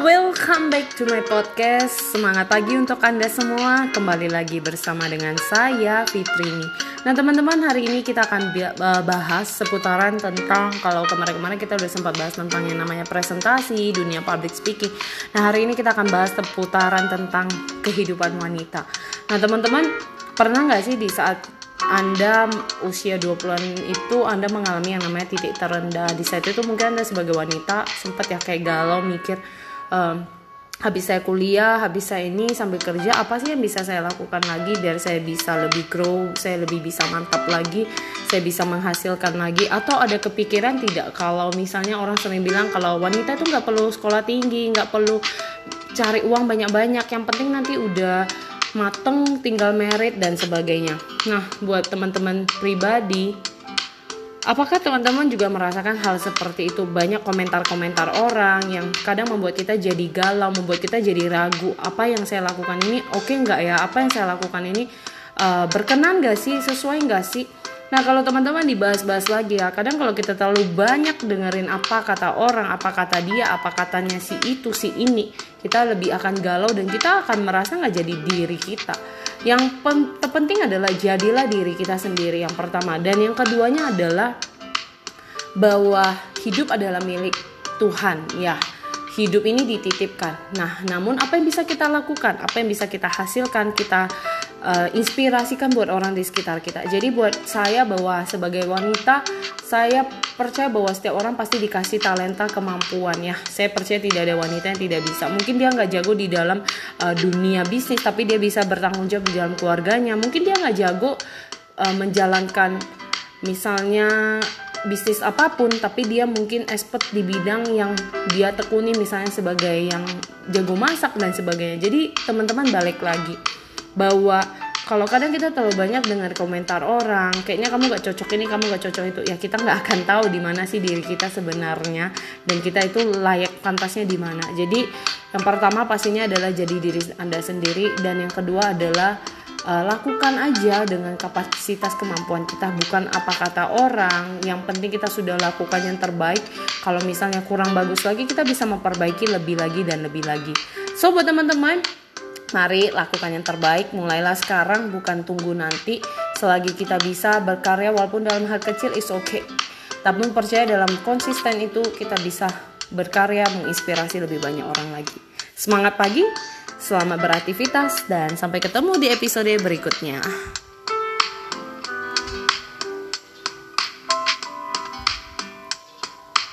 Welcome back to my podcast. Semangat pagi untuk Anda semua. Kembali lagi bersama dengan saya Fitrini. Nah, teman-teman, hari ini kita akan bahas seputaran tentang kalau kemarin-kemarin kita udah sempat bahas tentang yang namanya presentasi, dunia public speaking. Nah, hari ini kita akan bahas seputaran tentang kehidupan wanita. Nah, teman-teman, pernah nggak sih di saat anda usia 20-an itu Anda mengalami yang namanya titik terendah di saat itu mungkin Anda sebagai wanita sempat ya kayak galau mikir um, habis saya kuliah, habis saya ini sambil kerja apa sih yang bisa saya lakukan lagi biar saya bisa lebih grow, saya lebih bisa mantap lagi, saya bisa menghasilkan lagi atau ada kepikiran tidak kalau misalnya orang sering bilang kalau wanita itu nggak perlu sekolah tinggi, nggak perlu cari uang banyak-banyak, yang penting nanti udah mateng tinggal merit dan sebagainya. Nah, buat teman-teman pribadi Apakah teman-teman juga merasakan hal seperti itu? Banyak komentar-komentar orang yang kadang membuat kita jadi galau, membuat kita jadi ragu. Apa yang saya lakukan ini oke okay nggak ya? Apa yang saya lakukan ini uh, berkenan nggak sih? Sesuai nggak sih? Nah kalau teman-teman dibahas-bahas lagi ya, kadang kalau kita terlalu banyak dengerin apa kata orang, apa kata dia, apa katanya si itu, si ini, kita lebih akan galau dan kita akan merasa nggak jadi diri kita. Yang terpenting adalah jadilah diri kita sendiri yang pertama dan yang keduanya adalah bahwa hidup adalah milik Tuhan ya hidup ini dititipkan. Nah, namun apa yang bisa kita lakukan? Apa yang bisa kita hasilkan? Kita uh, inspirasikan buat orang di sekitar kita. Jadi buat saya bahwa sebagai wanita, saya percaya bahwa setiap orang pasti dikasih talenta kemampuan ya. Saya percaya tidak ada wanita yang tidak bisa. Mungkin dia nggak jago di dalam uh, dunia bisnis, tapi dia bisa bertanggung jawab di dalam keluarganya. Mungkin dia nggak jago uh, menjalankan misalnya bisnis apa pun tapi dia mungkin expert di bidang yang dia tekuni misalnya sebagai yang jago masak dan sebagainya jadi teman-teman balik lagi bahwa kalau kadang kita terlalu banyak dengar komentar orang kayaknya kamu gak cocok ini kamu gak cocok itu ya kita nggak akan tahu di mana sih diri kita sebenarnya dan kita itu layak pantasnya di mana. Jadi yang pertama pastinya adalah jadi diri anda sendiri dan yang kedua adalah uh, lakukan aja dengan kapasitas kemampuan kita bukan apa kata orang. Yang penting kita sudah lakukan yang terbaik. Kalau misalnya kurang bagus lagi kita bisa memperbaiki lebih lagi dan lebih lagi. So buat teman-teman Mari lakukan yang terbaik, mulailah sekarang bukan tunggu nanti. Selagi kita bisa berkarya walaupun dalam hal kecil is okay. Tapi percaya dalam konsisten itu kita bisa berkarya menginspirasi lebih banyak orang lagi. Semangat pagi, selamat beraktivitas dan sampai ketemu di episode berikutnya.